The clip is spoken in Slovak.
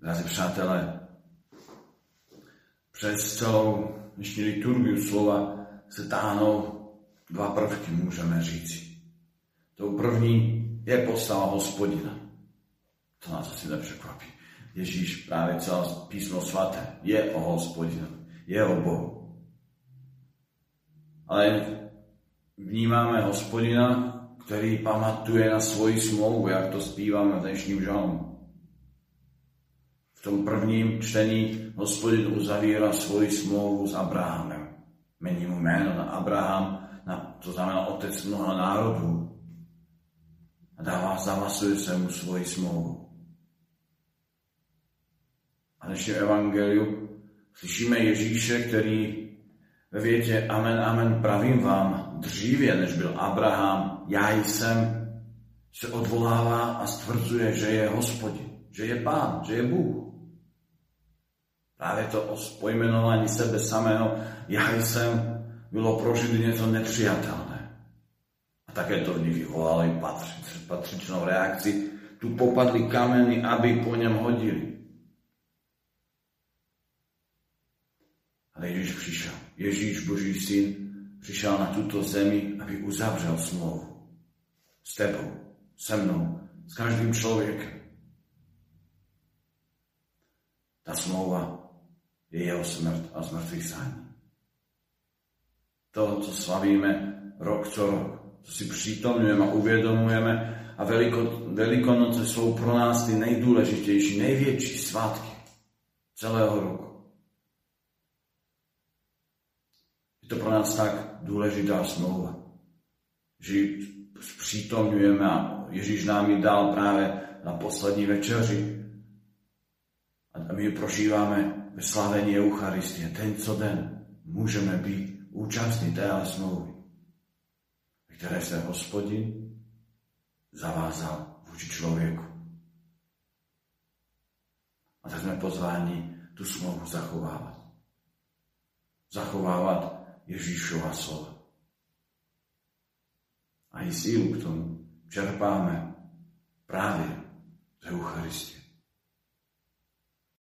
Drazí přátelé, přes celou dnešní liturgiu slova se táhnou dva prvky, můžeme říci. Tou první je postava hospodina. To nás asi nepřekvapí. Ježíš právě celé písmo svaté je o hospodinu, je o Bohu. Ale vnímáme hospodina, který pamatuje na svoji smlouvu, jak to zpíváme v dnešním žalmu. V tom prvním čtení hospodin uzavírá svoji smlouvu s Abrahamem. Mení mu jméno na Abraham, na, to znamená otec mnoha národů. A dává, zavasuje se mu svoji smlouvu. A dnešním evangeliu slyšíme Ježíše, který ve větě Amen, Amen, pravím vám, dříve, než byl Abraham, já jsem, se odvolává a stvrzuje, že je hospodin, že je pán, že je Bůh. Právě to o pojmenování sebe samého, já jsem, bylo pro Židy něco nepřijatelné. A také to v nich vyvolalo i patřičnou reakci. Tu popadli kameny, aby po něm hodili. Ale Ježíš přišel. Ježíš, Boží syn, přišel na tuto zemi, aby uzavřel smlouvu. S tebou, se mnou, s každým člověkem. Ta smlouva je jeho smrt a zmrtvých stání. To, co slavíme rok co rok, co si přítomňujeme a uvědomujeme a veliko, velikonoce jsou pro nás ty nejdůležitější, největší svátky celého roku. Je to pro nás tak důležitá smlouva, že ji a Ježíš nám ji dal právě na poslední večeři. A my ji prožíváme ve slavení Eucharistie. Ten co den můžeme být účastní té smlouvy, které se hospodin zavázal vůči člověku. A tak jsme pozváni tu smlouvu zachovávat. Zachovávat Ježíšova slova. A i sílu k tomu čerpáme právě z Eucharistie.